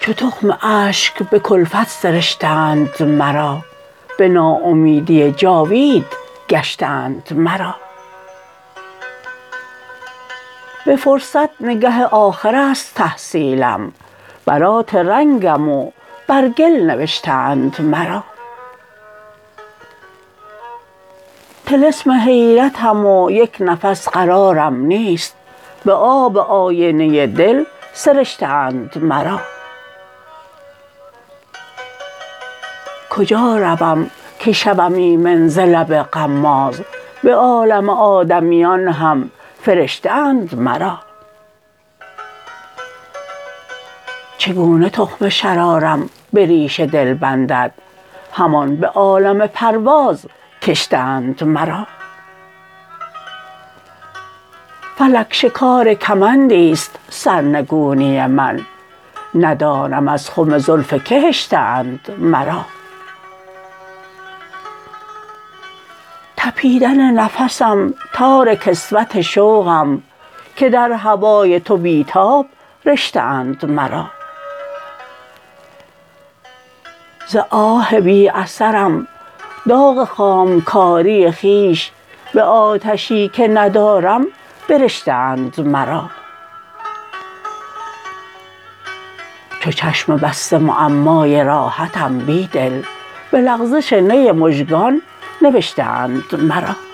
چو تخم اشک به کلفت سرشتند مرا به ناامیدی جاوید گشتند مرا. به فرصت نگه آخرست تحصیلم برات رنگم و بر گل نوشتند مرا. طلسم حیرتم و یک نفس قرارم نیست. به آب آینه دل سرشتند مرا. کجا روم که شوم ایمن ز لب غماز؟ به عالم آدمیان هم فرشته اند مرا. چگونه تخم شرارم به ریش دل بندد؟ همان به عالم پرواز کشته اند مرا. فلک شکار کمندی است سرنگونی من. ندانم از خم زلف که هشته اند مرا. تپیدن نفسم تار کسوت شوقم که در هوای تو بی تاب رشته اند مرا. ز آه بی اثرم داغ خامکاری خویش به آتشی که ندارم برشته اند مرا. چو چشم بسته معمای راحتم بیدل به لغزش نی مژگان نوشته اند مرا.